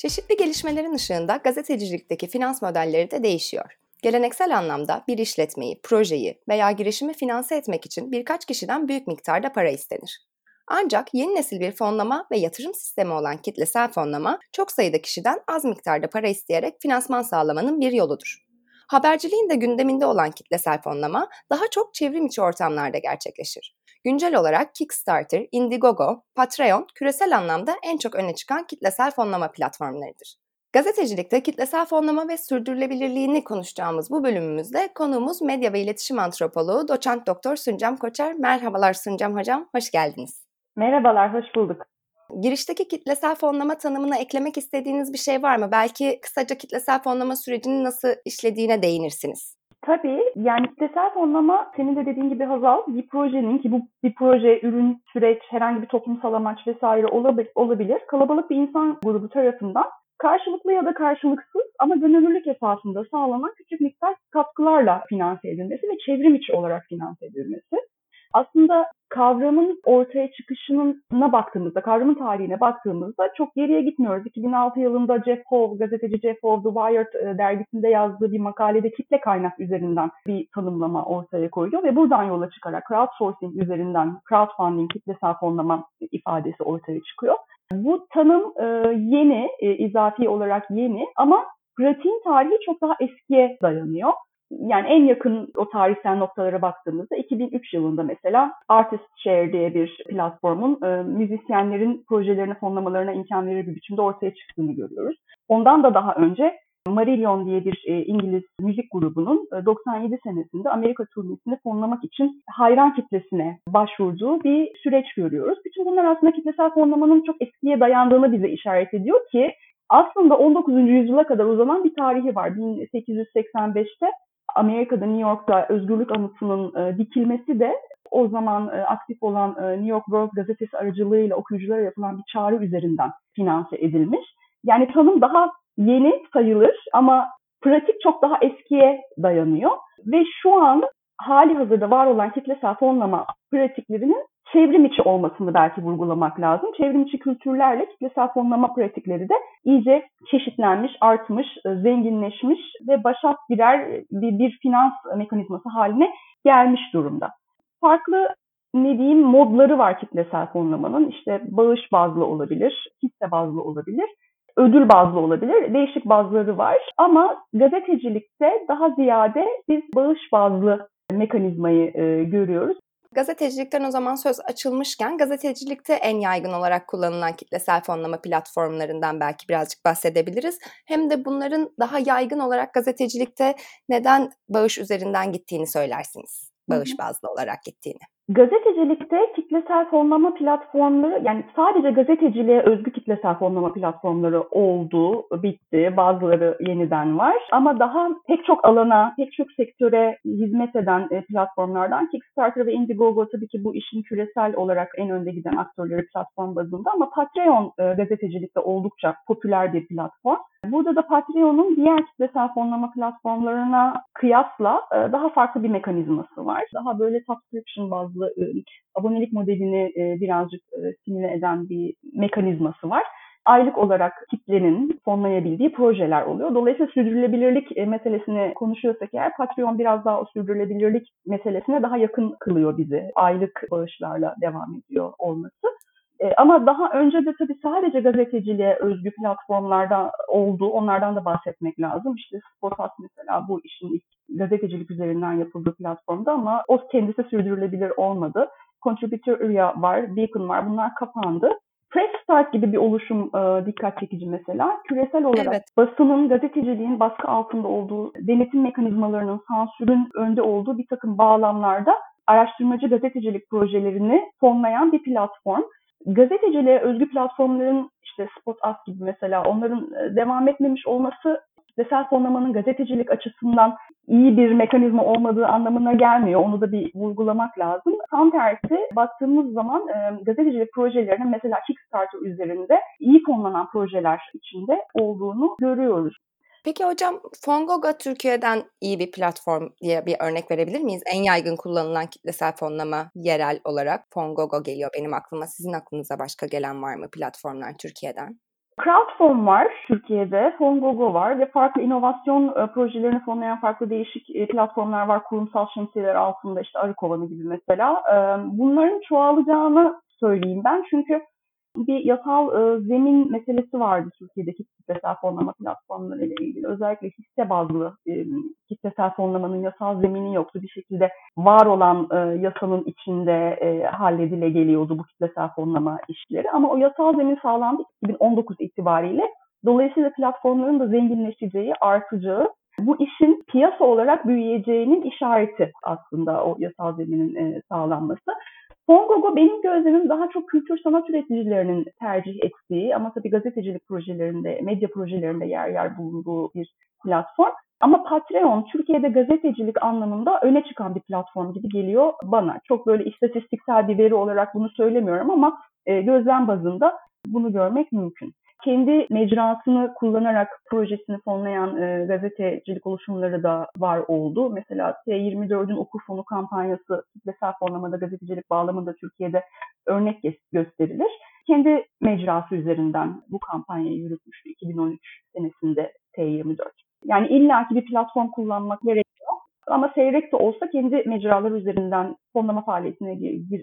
Çeşitli gelişmelerin ışığında gazetecilikteki finans modelleri de değişiyor. Geleneksel anlamda bir işletmeyi, projeyi veya girişimi finanse etmek için birkaç kişiden büyük miktarda para istenir. Ancak yeni nesil bir fonlama ve yatırım sistemi olan kitlesel fonlama çok sayıda kişiden az miktarda para isteyerek finansman sağlamanın bir yoludur. Haberciliğin de gündeminde olan kitlesel fonlama daha çok çevrim içi ortamlarda gerçekleşir. Güncel olarak Kickstarter, Indiegogo, Patreon küresel anlamda en çok öne çıkan kitlesel fonlama platformlarıdır. Gazetecilikte kitlesel fonlama ve sürdürülebilirliğini konuşacağımız bu bölümümüzde konuğumuz medya ve iletişim antropoloğu doçent doktor Suncam Koçer. Merhabalar Suncam hocam, hoş geldiniz. Merhabalar, hoş bulduk. Girişteki kitlesel fonlama tanımına eklemek istediğiniz bir şey var mı? Belki kısaca kitlesel fonlama sürecinin nasıl işlediğine değinirsiniz. Tabii yani kitlesel fonlama senin de dediğin gibi Hazal bir projenin ki bu bir proje, ürün, süreç, herhangi bir toplumsal amaç vesaire olabilir. Kalabalık bir insan grubu tarafından karşılıklı ya da karşılıksız ama gönüllülük esasında sağlanan küçük miktar katkılarla finanse edilmesi ve çevrim içi olarak finanse edilmesi. Aslında kavramın ortaya çıkışına baktığımızda, kavramın tarihine baktığımızda çok geriye gitmiyoruz. 2006 yılında Jeff Howe, gazeteci Jeff Howe, The Wired e, dergisinde yazdığı bir makalede kitle kaynak üzerinden bir tanımlama ortaya koyuyor ve buradan yola çıkarak crowdsourcing üzerinden crowdfunding, kitlesel fonlama ifadesi ortaya çıkıyor. Bu tanım e, yeni, e, izafi olarak yeni ama pratiğin tarihi çok daha eskiye dayanıyor yani en yakın o tarihsel noktalara baktığımızda 2003 yılında mesela Artist Share diye bir platformun e, müzisyenlerin projelerini fonlamalarına imkan verir bir biçimde ortaya çıktığını görüyoruz. Ondan da daha önce Marillion diye bir e, İngiliz müzik grubunun e, 97 senesinde Amerika turnesini fonlamak için hayran kitlesine başvurduğu bir süreç görüyoruz. Bütün bunlar aslında kitlesel fonlamanın çok eskiye dayandığını bize işaret ediyor ki aslında 19. yüzyıla kadar uzanan bir tarihi var. 1885'te Amerika'da New York'ta özgürlük anıtının e, dikilmesi de o zaman e, aktif olan e, New York World gazetesi aracılığıyla okuyuculara yapılan bir çağrı üzerinden finanse edilmiş. Yani tanım daha yeni sayılır ama pratik çok daha eskiye dayanıyor ve şu an hali hazırda var olan kitlesel fonlama pratiklerinin çevrim içi olmasını belki vurgulamak lazım. Çevrim içi kültürlerle kitlesel fonlama pratikleri de iyice çeşitlenmiş, artmış, e, zenginleşmiş ve başat birer bir, bir finans mekanizması haline gelmiş durumda. Farklı ne diyeyim modları var kitlesel fonlamanın. İşte bağış bazlı olabilir, hisse bazlı olabilir, ödül bazlı olabilir. Değişik bazları var. Ama gazetecilikte daha ziyade biz bağış bazlı mekanizmayı e, görüyoruz. Gazetecilikten o zaman söz açılmışken gazetecilikte en yaygın olarak kullanılan kitlesel fonlama platformlarından belki birazcık bahsedebiliriz. Hem de bunların daha yaygın olarak gazetecilikte neden bağış üzerinden gittiğini söylersiniz. Bağış bazlı olarak gittiğini. Gazetecilikte kitlesel fonlama platformları yani sadece gazeteciliğe özgü kitlesel fonlama platformları oldu, bitti. Bazıları yeniden var. Ama daha pek çok alana, pek çok sektöre hizmet eden e, platformlardan Kickstarter ve Indiegogo tabii ki bu işin küresel olarak en önde giden aktörleri platform bazında ama Patreon e, gazetecilikte oldukça popüler bir platform. Burada da Patreon'un diğer kitlesel fonlama platformlarına kıyasla e, daha farklı bir mekanizması var. Daha böyle subscription bazlı e, abonelik modelini e, birazcık simüle eden bir mekanizması var aylık olarak kitlenin fonlayabildiği projeler oluyor. Dolayısıyla sürdürülebilirlik meselesini konuşuyorsak eğer Patreon biraz daha o sürdürülebilirlik meselesine daha yakın kılıyor bizi. Aylık bağışlarla devam ediyor olması. E, ama daha önce de tabii sadece gazeteciliğe özgü platformlarda oldu. Onlardan da bahsetmek lazım. İşte Spotas mesela bu işin ilk gazetecilik üzerinden yapıldığı platformda ama o kendisi sürdürülebilir olmadı. Contributor Area var, Beacon var. Bunlar kapandı. Press Start gibi bir oluşum e, dikkat çekici mesela. Küresel olarak evet. basının, gazeteciliğin baskı altında olduğu, denetim mekanizmalarının, sansürün önde olduğu bir takım bağlamlarda araştırmacı gazetecilik projelerini fonlayan bir platform gazeteciliğe özgü platformların işte Spot As gibi mesela onların e, devam etmemiş olması kitlesel fonlamanın gazetecilik açısından iyi bir mekanizma olmadığı anlamına gelmiyor. Onu da bir vurgulamak lazım. Tam tersi baktığımız zaman e, gazetecilik projelerinin mesela Kickstarter üzerinde iyi fonlanan projeler içinde olduğunu görüyoruz. Peki hocam Fongoga Türkiye'den iyi bir platform diye bir örnek verebilir miyiz? En yaygın kullanılan kitlesel fonlama yerel olarak Fongogo geliyor benim aklıma. Sizin aklınıza başka gelen var mı platformlar Türkiye'den? Crowdform var Türkiye'de, Fongogo var ve farklı inovasyon e, projelerini fonlayan farklı değişik e, platformlar var. Kurumsal şemsiyeler altında işte arı kovanı gibi mesela. Bunların çoğalacağını söyleyeyim ben çünkü bir yasal e, zemin meselesi vardı Türkiye'deki kitlesel fonlama platformları ile ilgili. Özellikle hisse bazlı e, kitlesel fonlamanın yasal zemini yoktu. Bir şekilde var olan e, yasanın içinde e, halledile geliyordu bu kitlesel fonlama işleri. Ama o yasal zemin sağlandı 2019 itibariyle. Dolayısıyla platformların da zenginleşeceği, artacağı bu işin piyasa olarak büyüyeceğinin işareti aslında o yasal zeminin e, sağlanması. Fongogo benim gözlemim daha çok kültür sanat üreticilerinin tercih ettiği ama tabii gazetecilik projelerinde, medya projelerinde yer yer bulunduğu bir platform. Ama Patreon Türkiye'de gazetecilik anlamında öne çıkan bir platform gibi geliyor bana. Çok böyle istatistiksel bir veri olarak bunu söylemiyorum ama e, gözlem bazında bunu görmek mümkün kendi mecrasını kullanarak projesini fonlayan e, gazetecilik oluşumları da var oldu. Mesela T24'ün okur fonu kampanyası kitlesel fonlamada gazetecilik bağlamında Türkiye'de örnek gösterilir. Kendi mecrası üzerinden bu kampanyayı yürütmüştü 2013 senesinde T24. Yani illaki bir platform kullanmak gerekiyor. Ama seyrek de olsa kendi mecraları üzerinden fonlama faaliyetine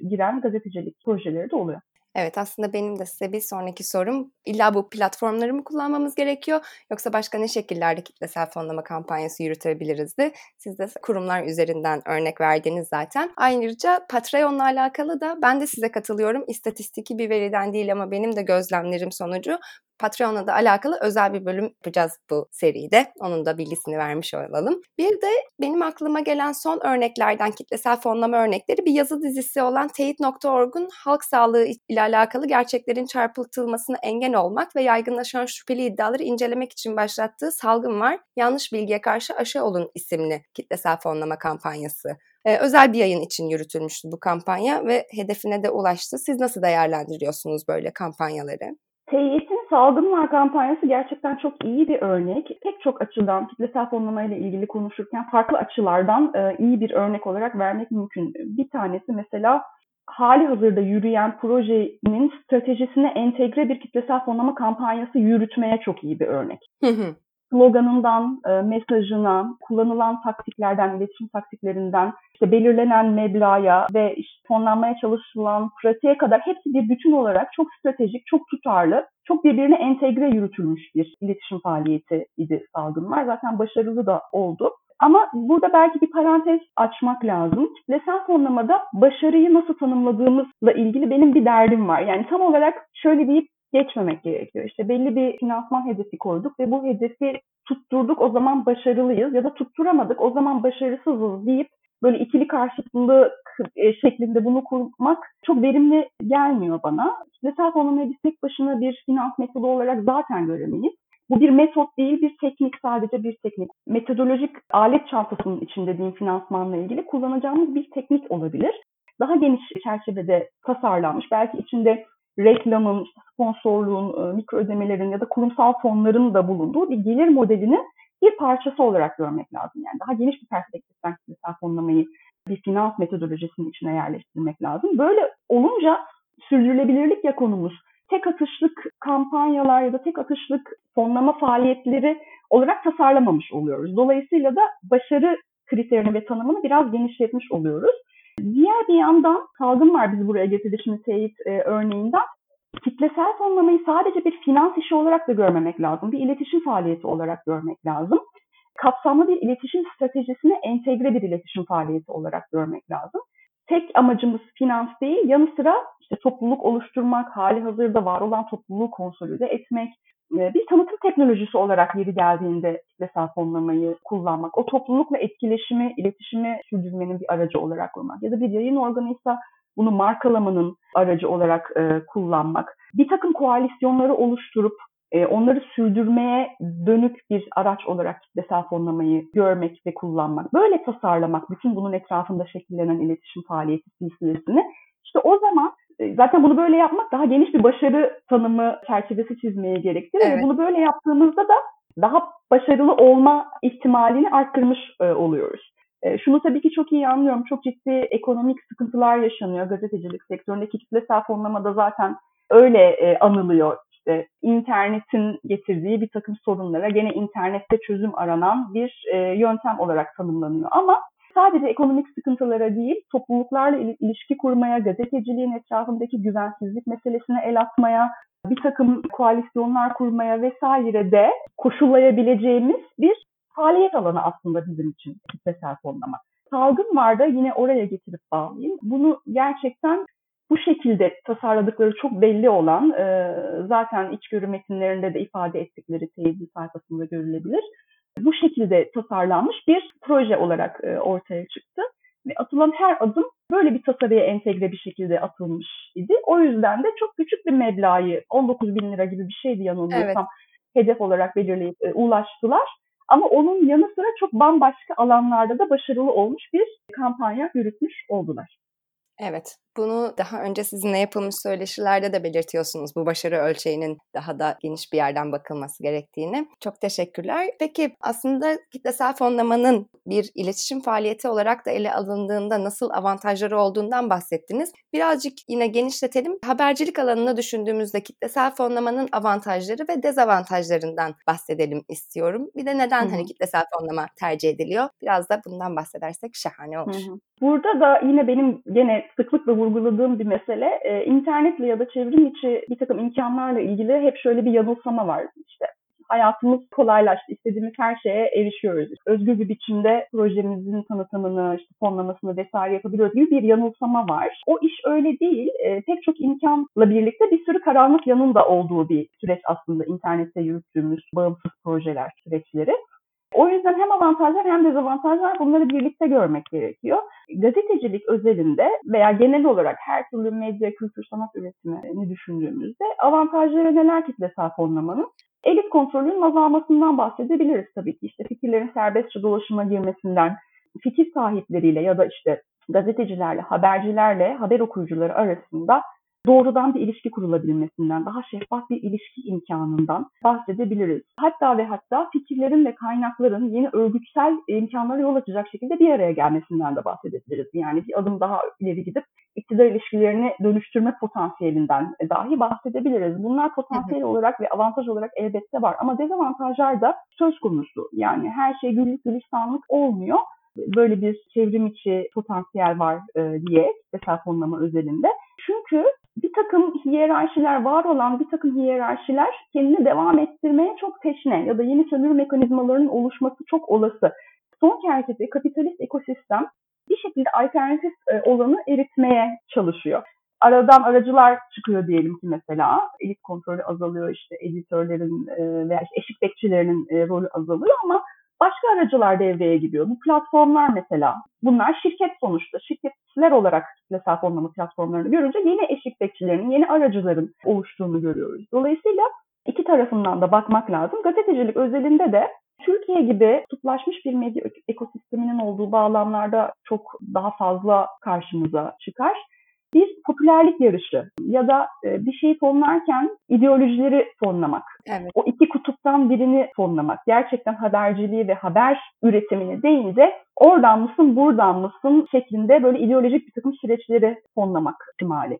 giren gazetecilik projeleri de oluyor. Evet aslında benim de size bir sonraki sorum illa bu platformları mı kullanmamız gerekiyor yoksa başka ne şekillerde kitlesel fonlama kampanyası yürütebilirizdi? Siz de kurumlar üzerinden örnek verdiniz zaten. Ayrıca Patreon'la alakalı da ben de size katılıyorum. İstatistiki bir veriden değil ama benim de gözlemlerim sonucu Patreon'la da alakalı özel bir bölüm yapacağız bu seride. Onun da bilgisini vermiş olalım. Bir de benim aklıma gelen son örneklerden kitlesel fonlama örnekleri bir yazı dizisi olan teyit.org'un halk sağlığı ile alakalı gerçeklerin çarpıtılmasına engel olmak ve yaygınlaşan şüpheli iddiaları incelemek için başlattığı salgın var. Yanlış bilgiye karşı aşı olun isimli kitlesel fonlama kampanyası. Ee, özel bir yayın için yürütülmüştü bu kampanya ve hedefine de ulaştı. Siz nasıl değerlendiriyorsunuz böyle kampanyaları? Teyit'in Salgın kampanyası gerçekten çok iyi bir örnek. Pek çok açıdan kitlesel fonlama ile ilgili konuşurken farklı açılardan e, iyi bir örnek olarak vermek mümkün. Bir tanesi mesela hali hazırda yürüyen projenin stratejisine entegre bir kitlesel fonlama kampanyası yürütmeye çok iyi bir örnek sloganından e, mesajına, kullanılan taktiklerden, iletişim taktiklerinden, işte belirlenen meblağa ve işte fonlanmaya çalışılan pratiğe kadar hepsi bir bütün olarak çok stratejik, çok tutarlı, çok birbirine entegre yürütülmüş bir iletişim faaliyeti idi salgınlar. Zaten başarılı da oldu. Ama burada belki bir parantez açmak lazım. Kitlesel fonlamada başarıyı nasıl tanımladığımızla ilgili benim bir derdim var. Yani tam olarak şöyle deyip geçmemek gerekiyor. İşte belli bir finansman hedefi koyduk ve bu hedefi tutturduk o zaman başarılıyız ya da tutturamadık o zaman başarısızız deyip böyle ikili karşıtlığı e, şeklinde bunu kurmak çok verimli gelmiyor bana. Kitlesel fonlamayı biz tek başına bir finans metodu olarak zaten göremeyiz. Bu bir metot değil, bir teknik, sadece bir teknik. Metodolojik alet çantasının içinde diyeyim finansmanla ilgili kullanacağımız bir teknik olabilir. Daha geniş çerçevede tasarlanmış, belki içinde reklamın, sponsorluğun, e, mikro ödemelerin ya da kurumsal fonların da bulunduğu bir gelir modelinin bir parçası olarak görmek lazım. Yani daha geniş bir perspektiften kitlesel fonlamayı bir finans metodolojisinin içine yerleştirmek lazım. Böyle olunca sürdürülebilirlik ya konumuz tek atışlık kampanyalar ya da tek atışlık fonlama faaliyetleri olarak tasarlamamış oluyoruz. Dolayısıyla da başarı kriterini ve tanımını biraz genişletmiş oluyoruz. Diğer bir yandan salgın var bizi buraya getirdi şimdi teyit e, örneğinden. Kitlesel fonlamayı sadece bir finans işi olarak da görmemek lazım. Bir iletişim faaliyeti olarak görmek lazım. Kapsamlı bir iletişim stratejisine entegre bir iletişim faaliyeti olarak görmek lazım. Tek amacımız finans değil, yanı sıra işte topluluk oluşturmak, hali hazırda var olan topluluğu konsolide etmek, bir tanıtım teknolojisi olarak yeri geldiğinde kitlesel fonlamayı kullanmak, o toplulukla etkileşimi, iletişimi sürdürmenin bir aracı olarak kullanmak ya da bir yayın organıysa bunu markalamanın aracı olarak e, kullanmak, bir takım koalisyonları oluşturup e, onları sürdürmeye dönük bir araç olarak kitlesel fonlamayı görmek ve kullanmak, böyle tasarlamak bütün bunun etrafında şekillenen iletişim faaliyeti silsilesini. İşte o zaman zaten bunu böyle yapmak daha geniş bir başarı tanımı çerçevesi çizmeye gerektirir. Evet. Ve bunu böyle yaptığımızda da daha başarılı olma ihtimalini arttırmış e, oluyoruz. E, şunu tabii ki çok iyi anlıyorum. Çok ciddi ekonomik sıkıntılar yaşanıyor gazetecilik sektöründe. Kitlesel fonlamada zaten öyle e, anılıyor. işte internetin getirdiği bir takım sorunlara gene internette çözüm aranan bir e, yöntem olarak tanımlanıyor. Ama sadece ekonomik sıkıntılara değil, topluluklarla ilişki kurmaya, gazeteciliğin etrafındaki güvensizlik meselesine el atmaya, bir takım koalisyonlar kurmaya vesaire de koşullayabileceğimiz bir faaliyet alanı aslında bizim için kitlesel fonlama. Salgın var da yine oraya getirip bağlayayım. Bunu gerçekten bu şekilde tasarladıkları çok belli olan, zaten içgörü metinlerinde de ifade ettikleri teyzin sayfasında görülebilir. Bu şekilde tasarlanmış bir proje olarak e, ortaya çıktı. Ve atılan her adım böyle bir tasarıya entegre bir şekilde atılmış idi. O yüzden de çok küçük bir meblağı, 19 bin lira gibi bir şeydi yanılmıyorsam, evet. hedef olarak belirleyip e, ulaştılar. Ama onun yanı sıra çok bambaşka alanlarda da başarılı olmuş bir kampanya yürütmüş oldular. Evet, bunu daha önce sizinle yapılmış söyleşilerde de belirtiyorsunuz bu başarı ölçeğinin daha da geniş bir yerden bakılması gerektiğini. Çok teşekkürler. Peki aslında kitlesel fonlamanın bir iletişim faaliyeti olarak da ele alındığında nasıl avantajları olduğundan bahsettiniz. Birazcık yine genişletelim. Habercilik alanına düşündüğümüzde kitlesel fonlamanın avantajları ve dezavantajlarından bahsedelim istiyorum. Bir de neden Hı-hı. hani kitlesel fonlama tercih ediliyor? Biraz da bundan bahsedersek şahane olur. Hı-hı. Burada da yine benim gene sıklıkla vurguladığım bir mesele e, internetle ya da çevrim içi bir takım imkanlarla ilgili hep şöyle bir yanılsama var işte. Hayatımız kolaylaştı, istediğimiz her şeye erişiyoruz. Özgür bir biçimde projemizin tanıtımını, işte fonlamasını vesaire yapabiliyoruz gibi bir yanılsama var. O iş öyle değil. E, pek çok imkanla birlikte bir sürü karanlık yanın da olduğu bir süreç aslında internette yürüttüğümüz bağımsız projeler süreçleri. O yüzden hem avantajlar hem dezavantajlar bunları birlikte görmek gerekiyor. Gazetecilik özelinde veya genel olarak her türlü medya, kültür, sanat üretimini düşündüğümüzde avantajları neler kitlesel fonlamanın? Elit kontrolünün azalmasından bahsedebiliriz tabii ki. İşte fikirlerin serbestçe dolaşıma girmesinden, fikir sahipleriyle ya da işte gazetecilerle, habercilerle haber okuyucuları arasında doğrudan bir ilişki kurulabilmesinden, daha şeffaf bir ilişki imkanından bahsedebiliriz. Hatta ve hatta fikirlerin ve kaynakların yeni örgütsel imkanlara yol açacak şekilde bir araya gelmesinden de bahsedebiliriz. Yani bir adım daha ileri gidip iktidar ilişkilerini dönüştürme potansiyelinden dahi bahsedebiliriz. Bunlar potansiyel olarak ve avantaj olarak elbette var ama dezavantajlar da söz konusu. Yani her şey güllük gülistanlık olmuyor böyle bir çevrim içi potansiyel var e, diye hesap fonlama özelinde. Çünkü bir takım hiyerarşiler, var olan bir takım hiyerarşiler kendini devam ettirmeye çok teşne ya da yeni sömürü mekanizmalarının oluşması çok olası. Son kertesi kapitalist ekosistem bir şekilde alternatif e, olanı eritmeye çalışıyor. Aradan aracılar çıkıyor diyelim ki mesela. Elit kontrolü azalıyor işte editörlerin e, veya eşik bekçilerinin e, rolü azalıyor ama başka aracılar devreye giriyor. Bu platformlar mesela. Bunlar şirket sonuçta. Şirketler olarak kitlesel fonlama platformlarını görünce yeni eşik bekçilerin, yeni aracıların oluştuğunu görüyoruz. Dolayısıyla iki tarafından da bakmak lazım. Gazetecilik özelinde de Türkiye gibi tutlaşmış bir medya ekosisteminin olduğu bağlamlarda çok daha fazla karşımıza çıkar bir popülerlik yarışı ya da e, bir şeyi fonlarken ideolojileri fonlamak. Evet. O iki kutuptan birini fonlamak. Gerçekten haberciliği ve haber üretimini değil de oradan mısın buradan mısın şeklinde böyle ideolojik bir takım süreçleri fonlamak ihtimali.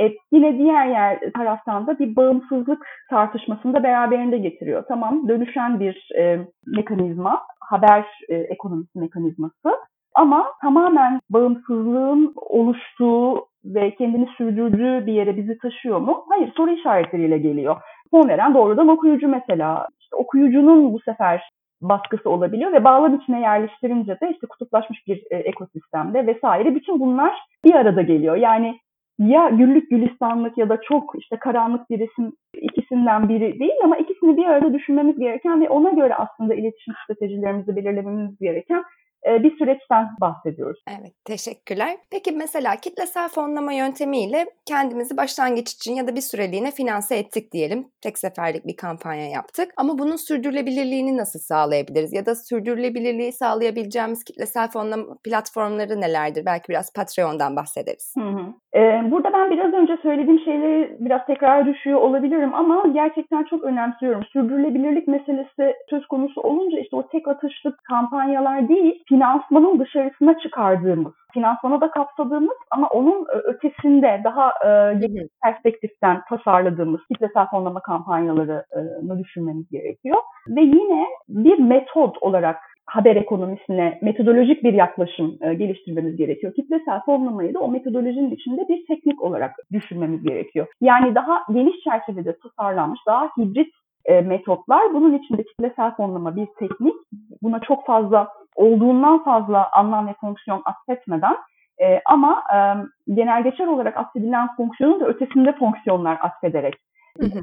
E, yine diğer yer taraftan da bir bağımsızlık tartışmasını da beraberinde getiriyor. Tamam dönüşen bir e, mekanizma, haber e, ekonomisi mekanizması ama tamamen bağımsızlığın oluştuğu ve kendini sürdürdüğü bir yere bizi taşıyor mu? Hayır, soru işaretleriyle geliyor. Son veren doğrudan okuyucu mesela. İşte okuyucunun bu sefer baskısı olabiliyor ve bağlam içine yerleştirince de işte kutuplaşmış bir e, ekosistemde vesaire bütün bunlar bir arada geliyor. Yani ya güllük gülistanlık ya da çok işte karanlık bir resim ikisinden biri değil ama ikisini bir arada düşünmemiz gereken ve ona göre aslında iletişim stratejilerimizi belirlememiz gereken bir süreçten bahsediyoruz. Evet, teşekkürler. Peki mesela kitlesel fonlama yöntemiyle kendimizi başlangıç için ya da bir süreliğine finanse ettik diyelim. Tek seferlik bir kampanya yaptık. Ama bunun sürdürülebilirliğini nasıl sağlayabiliriz? Ya da sürdürülebilirliği sağlayabileceğimiz kitlesel fonlama platformları nelerdir? Belki biraz Patreon'dan bahsederiz. Hı hı. Ee, burada ben biraz önce söylediğim şeyleri biraz tekrar düşüyor olabilirim ama gerçekten çok önemsiyorum. Sürdürülebilirlik meselesi söz konusu olunca işte o tek atışlık kampanyalar değil, finansmanın dışarısına çıkardığımız, finansmana da kapsadığımız ama onun ötesinde daha e, perspektiften tasarladığımız kitlesel fonlama kampanyalarını düşünmemiz gerekiyor. Ve yine bir metot olarak haber ekonomisine metodolojik bir yaklaşım e, geliştirmemiz gerekiyor. Kitlesel fonlamayı da o metodolojinin içinde bir teknik olarak düşünmemiz gerekiyor. Yani daha geniş çerçevede tasarlanmış, daha hibrit e, metotlar. Bunun içinde kitlesel fonlama bir teknik. Buna çok fazla olduğundan fazla anlam ve fonksiyon atfetmeden e, ama e, genel geçer olarak atfedilen fonksiyonun da ötesinde fonksiyonlar atfederek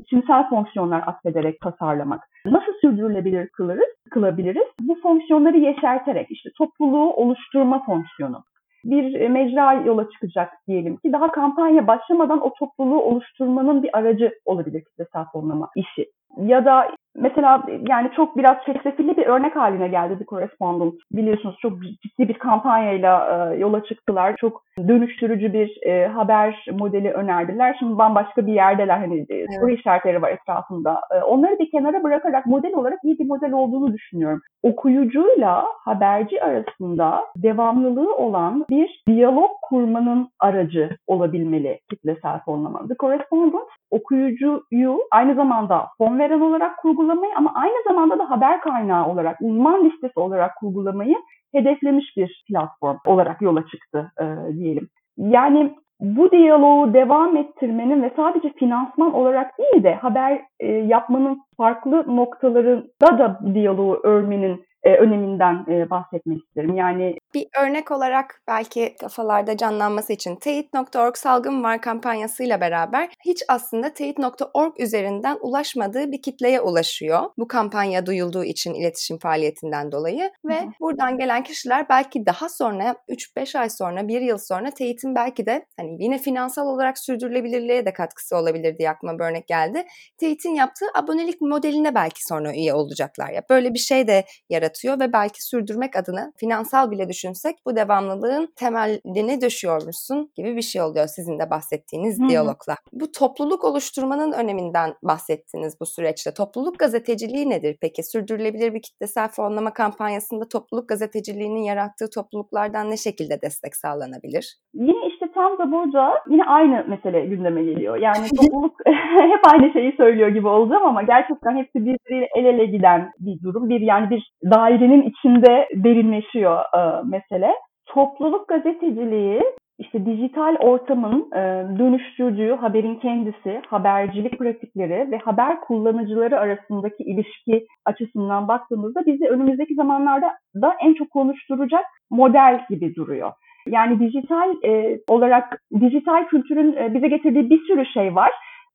Cinsel fonksiyonlar atfederek tasarlamak. Nasıl sürdürülebilir kılırız, kılabiliriz? Bu fonksiyonları yeşerterek işte topluluğu oluşturma fonksiyonu. Bir e, mecra yola çıkacak diyelim ki daha kampanya başlamadan o topluluğu oluşturmanın bir aracı olabilir kitlesel fonlama işi. Ya da mesela yani çok biraz çetrefilli bir örnek haline geldi The Correspondent. Biliyorsunuz çok ciddi bir kampanyayla e, yola çıktılar. Çok dönüştürücü bir e, haber modeli önerdiler. Şimdi bambaşka bir yerdeler. Hani e, evet. soru işaretleri var etrafında. E, onları bir kenara bırakarak model olarak iyi bir model olduğunu düşünüyorum. Okuyucuyla haberci arasında devamlılığı olan bir diyalog kurmanın aracı olabilmeli kitlesel fonlama. The Correspondent okuyucuyu aynı zamanda fon veren olarak kurgulamayı ama aynı zamanda da haber kaynağı olarak, uzman listesi olarak kurgulamayı hedeflemiş bir platform olarak yola çıktı e, diyelim. Yani bu diyaloğu devam ettirmenin ve sadece finansman olarak değil de haber e, yapmanın farklı noktalarında da diyaloğu örmenin e, öneminden e, bahsetmek isterim. Yani bir örnek olarak belki kafalarda canlanması için teyit.org salgın var kampanyasıyla beraber hiç aslında teyit.org üzerinden ulaşmadığı bir kitleye ulaşıyor. Bu kampanya duyulduğu için iletişim faaliyetinden dolayı ve Hı. buradan gelen kişiler belki daha sonra 3-5 ay sonra 1 yıl sonra teyitin belki de hani yine finansal olarak sürdürülebilirliğe de katkısı olabilir diye aklıma bir örnek geldi. Teyitin yaptığı abonelik modeline belki sonra üye olacaklar ya. Böyle bir şey de yaratıyor ve belki sürdürmek adına finansal bile düşünsek bu devamlılığın temelini döşüyormuşsun gibi bir şey oluyor sizin de bahsettiğiniz Hı-hı. diyalogla. Bu topluluk oluşturmanın öneminden bahsettiniz bu süreçte. Topluluk gazeteciliği nedir peki? Sürdürülebilir bir kitlesel fonlama kampanyasında topluluk gazeteciliğinin yarattığı topluluklardan ne şekilde destek sağlanabilir? Yine tam da burada yine aynı mesele gündeme geliyor. Yani topluluk hep aynı şeyi söylüyor gibi olacağım ama gerçekten hepsi birbiriyle el ele giden bir durum. Bir yani bir dairenin içinde derinleşiyor e, mesele. Topluluk gazeteciliği işte dijital ortamın e, dönüştürdüğü haberin kendisi, habercilik pratikleri ve haber kullanıcıları arasındaki ilişki açısından baktığımızda bizi önümüzdeki zamanlarda da en çok konuşturacak model gibi duruyor. Yani dijital e, olarak dijital kültürün e, bize getirdiği bir sürü şey var.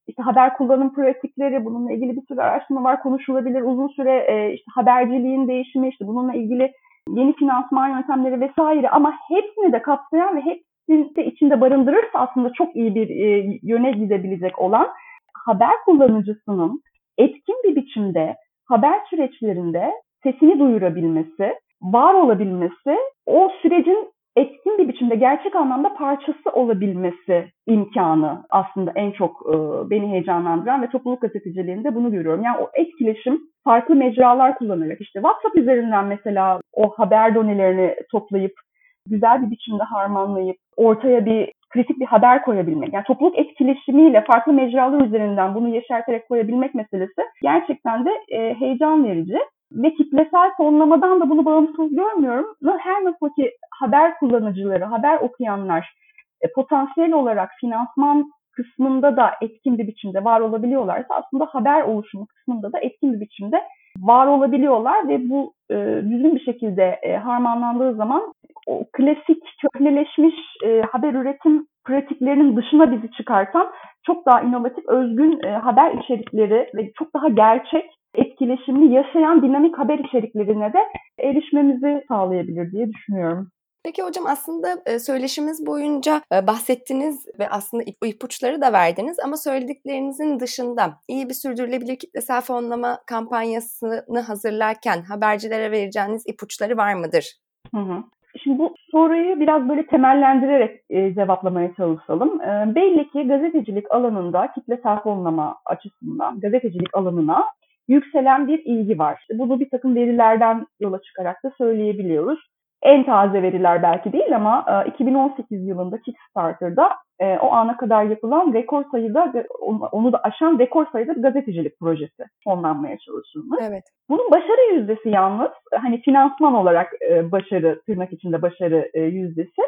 İşte haber kullanım pratikleri, bununla ilgili bir sürü araştırma var, konuşulabilir. Uzun süre e, işte haberciliğin değişimi, işte bununla ilgili yeni finansman yöntemleri vesaire ama hepsini de kapsayan ve hepsini de içinde barındırırsa aslında çok iyi bir e, yöne gidebilecek olan haber kullanıcısının etkin bir biçimde haber süreçlerinde sesini duyurabilmesi, var olabilmesi, o sürecin etkin bir biçimde gerçek anlamda parçası olabilmesi imkanı aslında en çok e, beni heyecanlandıran ve topluluk gazeteciliğinde bunu görüyorum. Yani o etkileşim farklı mecralar kullanarak işte WhatsApp üzerinden mesela o haber donelerini toplayıp güzel bir biçimde harmanlayıp ortaya bir kritik bir haber koyabilmek. Yani topluluk etkileşimiyle farklı mecralar üzerinden bunu yeşerterek koyabilmek meselesi gerçekten de e, heyecan verici. Ve kitlesel fonlamadan da bunu bağımsız görmüyorum. Her nasıl ki haber kullanıcıları, haber okuyanlar e, potansiyel olarak finansman kısmında da etkin bir biçimde var olabiliyorlarsa aslında haber oluşumu kısmında da etkin bir biçimde var olabiliyorlar ve bu e, düzgün bir şekilde e, harmanlandığı zaman o klasik köhneleşmiş e, haber üretim pratiklerinin dışına bizi çıkartan çok daha inovatif, özgün e, haber içerikleri ve çok daha gerçek etkileşimli yaşayan dinamik haber içeriklerine de erişmemizi sağlayabilir diye düşünüyorum. Peki hocam aslında e, söyleşimiz boyunca e, bahsettiniz ve aslında ipuçları da verdiniz ama söylediklerinizin dışında iyi bir sürdürülebilir kitlesel fonlama kampanyasını hazırlarken habercilere vereceğiniz ipuçları var mıdır? Hı hı. Şimdi bu soruyu biraz böyle temellendirerek e, cevaplamaya çalışalım. E, belli ki gazetecilik alanında kitlesel fonlama açısından gazetecilik alanına yükselen bir ilgi var. Bunu bir takım verilerden yola çıkarak da söyleyebiliyoruz. En taze veriler belki değil ama 2018 e, yılında Kickstarter'da e, o ana kadar yapılan rekor sayıda onu da aşan rekor sayıda gazetecilik projesi fonlanmaya çalışılmış. Evet. Bunun başarı yüzdesi yalnız hani finansman olarak e, başarı tırnak içinde başarı yüzdesi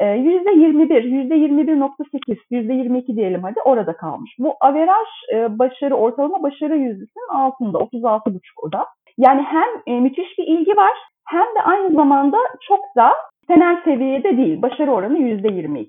%21, %21.8, %22 diyelim hadi orada kalmış. Bu averaj başarı, ortalama başarı yüzdesinin altında, 36.5 o da. Yani hem müthiş bir ilgi var hem de aynı zamanda çok da genel seviyede değil. Başarı oranı %22.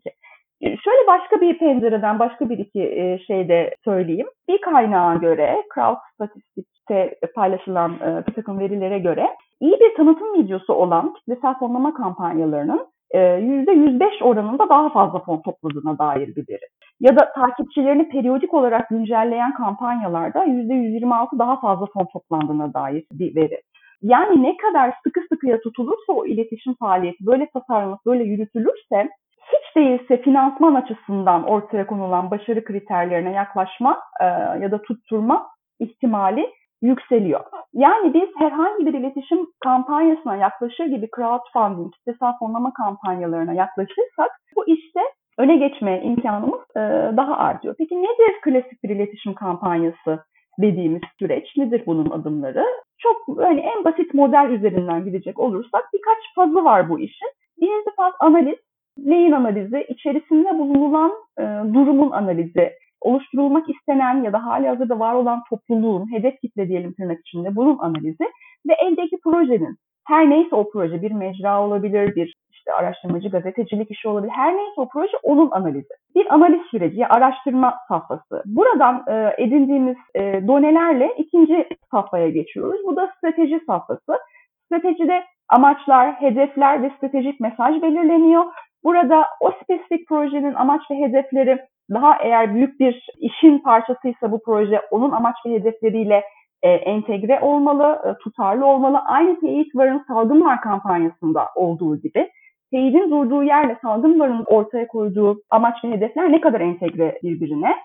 Şöyle başka bir pencereden başka bir iki şeyde söyleyeyim. Bir kaynağa göre Crowd Statistik'te paylaşılan bir takım verilere göre iyi bir tanıtım videosu olan kitlesel fonlama kampanyalarının %105 oranında daha fazla fon topladığına dair bir veri. Ya da takipçilerini periyodik olarak güncelleyen kampanyalarda %126 daha fazla fon toplandığına dair bir veri. Yani ne kadar sıkı sıkıya tutulursa o iletişim faaliyeti böyle tasarlanıp böyle yürütülürse hiç değilse finansman açısından ortaya konulan başarı kriterlerine yaklaşma e, ya da tutturma ihtimali yükseliyor. Yani biz herhangi bir iletişim kampanyasına yaklaşır gibi crowdfunding, kitlesel fonlama kampanyalarına yaklaşırsak bu işte öne geçme imkanımız e, daha artıyor. Peki nedir klasik bir iletişim kampanyası dediğimiz süreç? Nedir bunun adımları? Çok hani en basit model üzerinden gidecek olursak birkaç fazı var bu işin. Birinci faz analiz. Neyin analizi? İçerisinde bulunulan e, durumun analizi oluşturulmak istenen ya da hali hazırda var olan topluluğun, hedef kitle diyelim tırnak içinde bunun analizi ve eldeki projenin her neyse o proje bir mecra olabilir, bir işte araştırmacı gazetecilik işi olabilir. Her neyse o proje onun analizi. Bir analiz süreci, ya araştırma safhası. Buradan e, edindiğimiz e, donelerle ikinci safhaya geçiyoruz. Bu da strateji safhası. Stratejide amaçlar, hedefler ve stratejik mesaj belirleniyor. Burada o spesifik projenin amaç ve hedefleri daha eğer büyük bir işin parçasıysa bu proje onun amaç ve hedefleriyle e, entegre olmalı, e, tutarlı olmalı. Aynı teyit varın salgın var kampanyasında olduğu gibi teyidin durduğu yerle salgın varın ortaya koyduğu amaç ve hedefler ne kadar entegre birbirine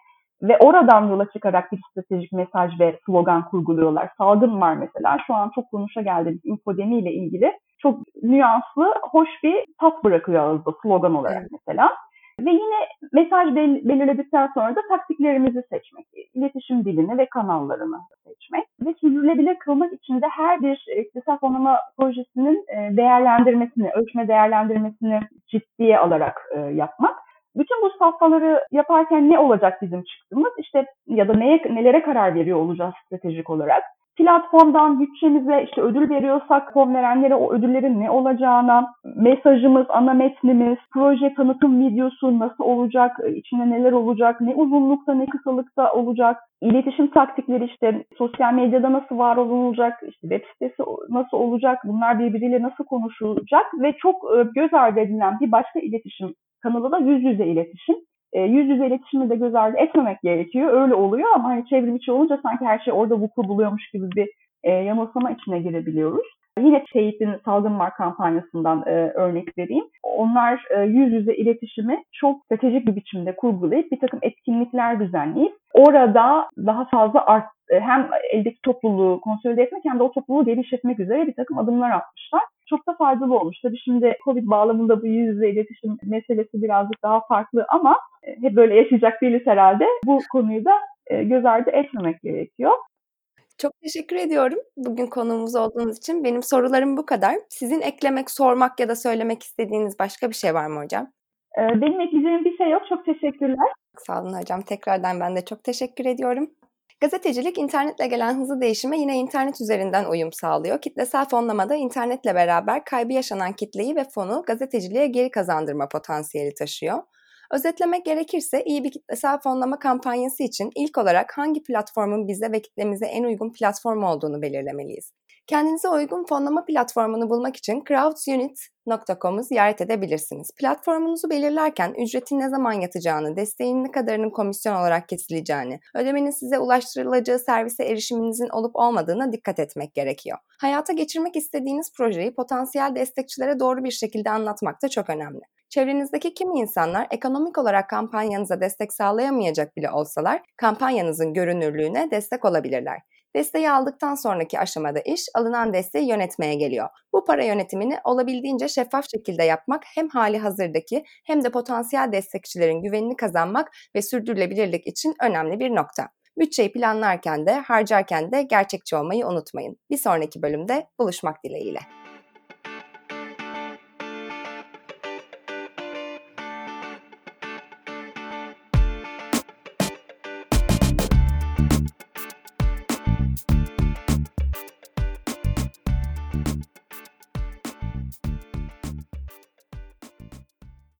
ve oradan yola çıkarak bir stratejik mesaj ve slogan kurguluyorlar. Salgın var mesela. Şu an çok konuşa geldiğimiz infodemi ile ilgili çok nüanslı, hoş bir tat bırakıyor ağızda slogan olarak mesela. Ve yine mesaj belirledikten sonra da taktiklerimizi seçmek, iletişim dilini ve kanallarını seçmek ve sürdürülebilir kılmak için de her bir iktisat fonlama projesinin e, değerlendirmesini, ölçme değerlendirmesini ciddiye alarak e, yapmak. Bütün bu safhaları yaparken ne olacak bizim çıktığımız? İşte ya da neye, nelere karar veriyor olacağız stratejik olarak? Platformdan bütçemize işte ödül veriyorsak fon verenlere o ödüllerin ne olacağına, mesajımız, ana metnimiz, proje tanıtım videosu nasıl olacak, içinde neler olacak, ne uzunlukta ne kısalıkta olacak, iletişim taktikleri işte sosyal medyada nasıl var olunacak, işte web sitesi nasıl olacak, bunlar birbiriyle nasıl konuşulacak ve çok e, göz ardı edilen bir başka iletişim kanalı da yüz yüze iletişim e, yüz yüze iletişimi de göz ardı etmemek gerekiyor. Öyle oluyor ama hani çevrim içi olunca sanki her şey orada vuku buluyormuş gibi bir e, yanılsama içine girebiliyoruz. Yine Şehit'in Salgın Var kampanyasından e, örnek vereyim. Onlar e, yüz yüze iletişimi çok stratejik bir biçimde kurgulayıp bir takım etkinlikler düzenleyip orada daha fazla art, e, hem eldeki topluluğu konsolide etmek hem de o topluluğu geliştirmek üzere bir takım adımlar atmışlar. Çok da faydalı olmuş. Tabii şimdi Covid bağlamında bu yüz yüze iletişim meselesi birazcık daha farklı ama e, hep böyle yaşayacak değiliz herhalde. Bu konuyu da e, göz ardı etmemek gerekiyor. Çok teşekkür ediyorum bugün konuğumuz olduğunuz için. Benim sorularım bu kadar. Sizin eklemek, sormak ya da söylemek istediğiniz başka bir şey var mı hocam? Benim ekleyeceğim bir şey yok. Çok teşekkürler. Sağ olun hocam. Tekrardan ben de çok teşekkür ediyorum. Gazetecilik internetle gelen hızlı değişime yine internet üzerinden uyum sağlıyor. Kitlesel fonlamada internetle beraber kaybı yaşanan kitleyi ve fonu gazeteciliğe geri kazandırma potansiyeli taşıyor. Özetlemek gerekirse iyi bir kitlesel fonlama kampanyası için ilk olarak hangi platformun bize ve kitlemize en uygun platform olduğunu belirlemeliyiz. Kendinize uygun fonlama platformunu bulmak için crowdsunit.com'u ziyaret edebilirsiniz. Platformunuzu belirlerken ücretin ne zaman yatacağını, desteğin ne kadarının komisyon olarak kesileceğini, ödemenin size ulaştırılacağı servise erişiminizin olup olmadığına dikkat etmek gerekiyor. Hayata geçirmek istediğiniz projeyi potansiyel destekçilere doğru bir şekilde anlatmak da çok önemli. Çevrenizdeki kimi insanlar ekonomik olarak kampanyanıza destek sağlayamayacak bile olsalar kampanyanızın görünürlüğüne destek olabilirler. Desteği aldıktan sonraki aşamada iş alınan desteği yönetmeye geliyor. Bu para yönetimini olabildiğince şeffaf şekilde yapmak hem hali hazırdaki hem de potansiyel destekçilerin güvenini kazanmak ve sürdürülebilirlik için önemli bir nokta. Bütçeyi planlarken de harcarken de gerçekçi olmayı unutmayın. Bir sonraki bölümde buluşmak dileğiyle.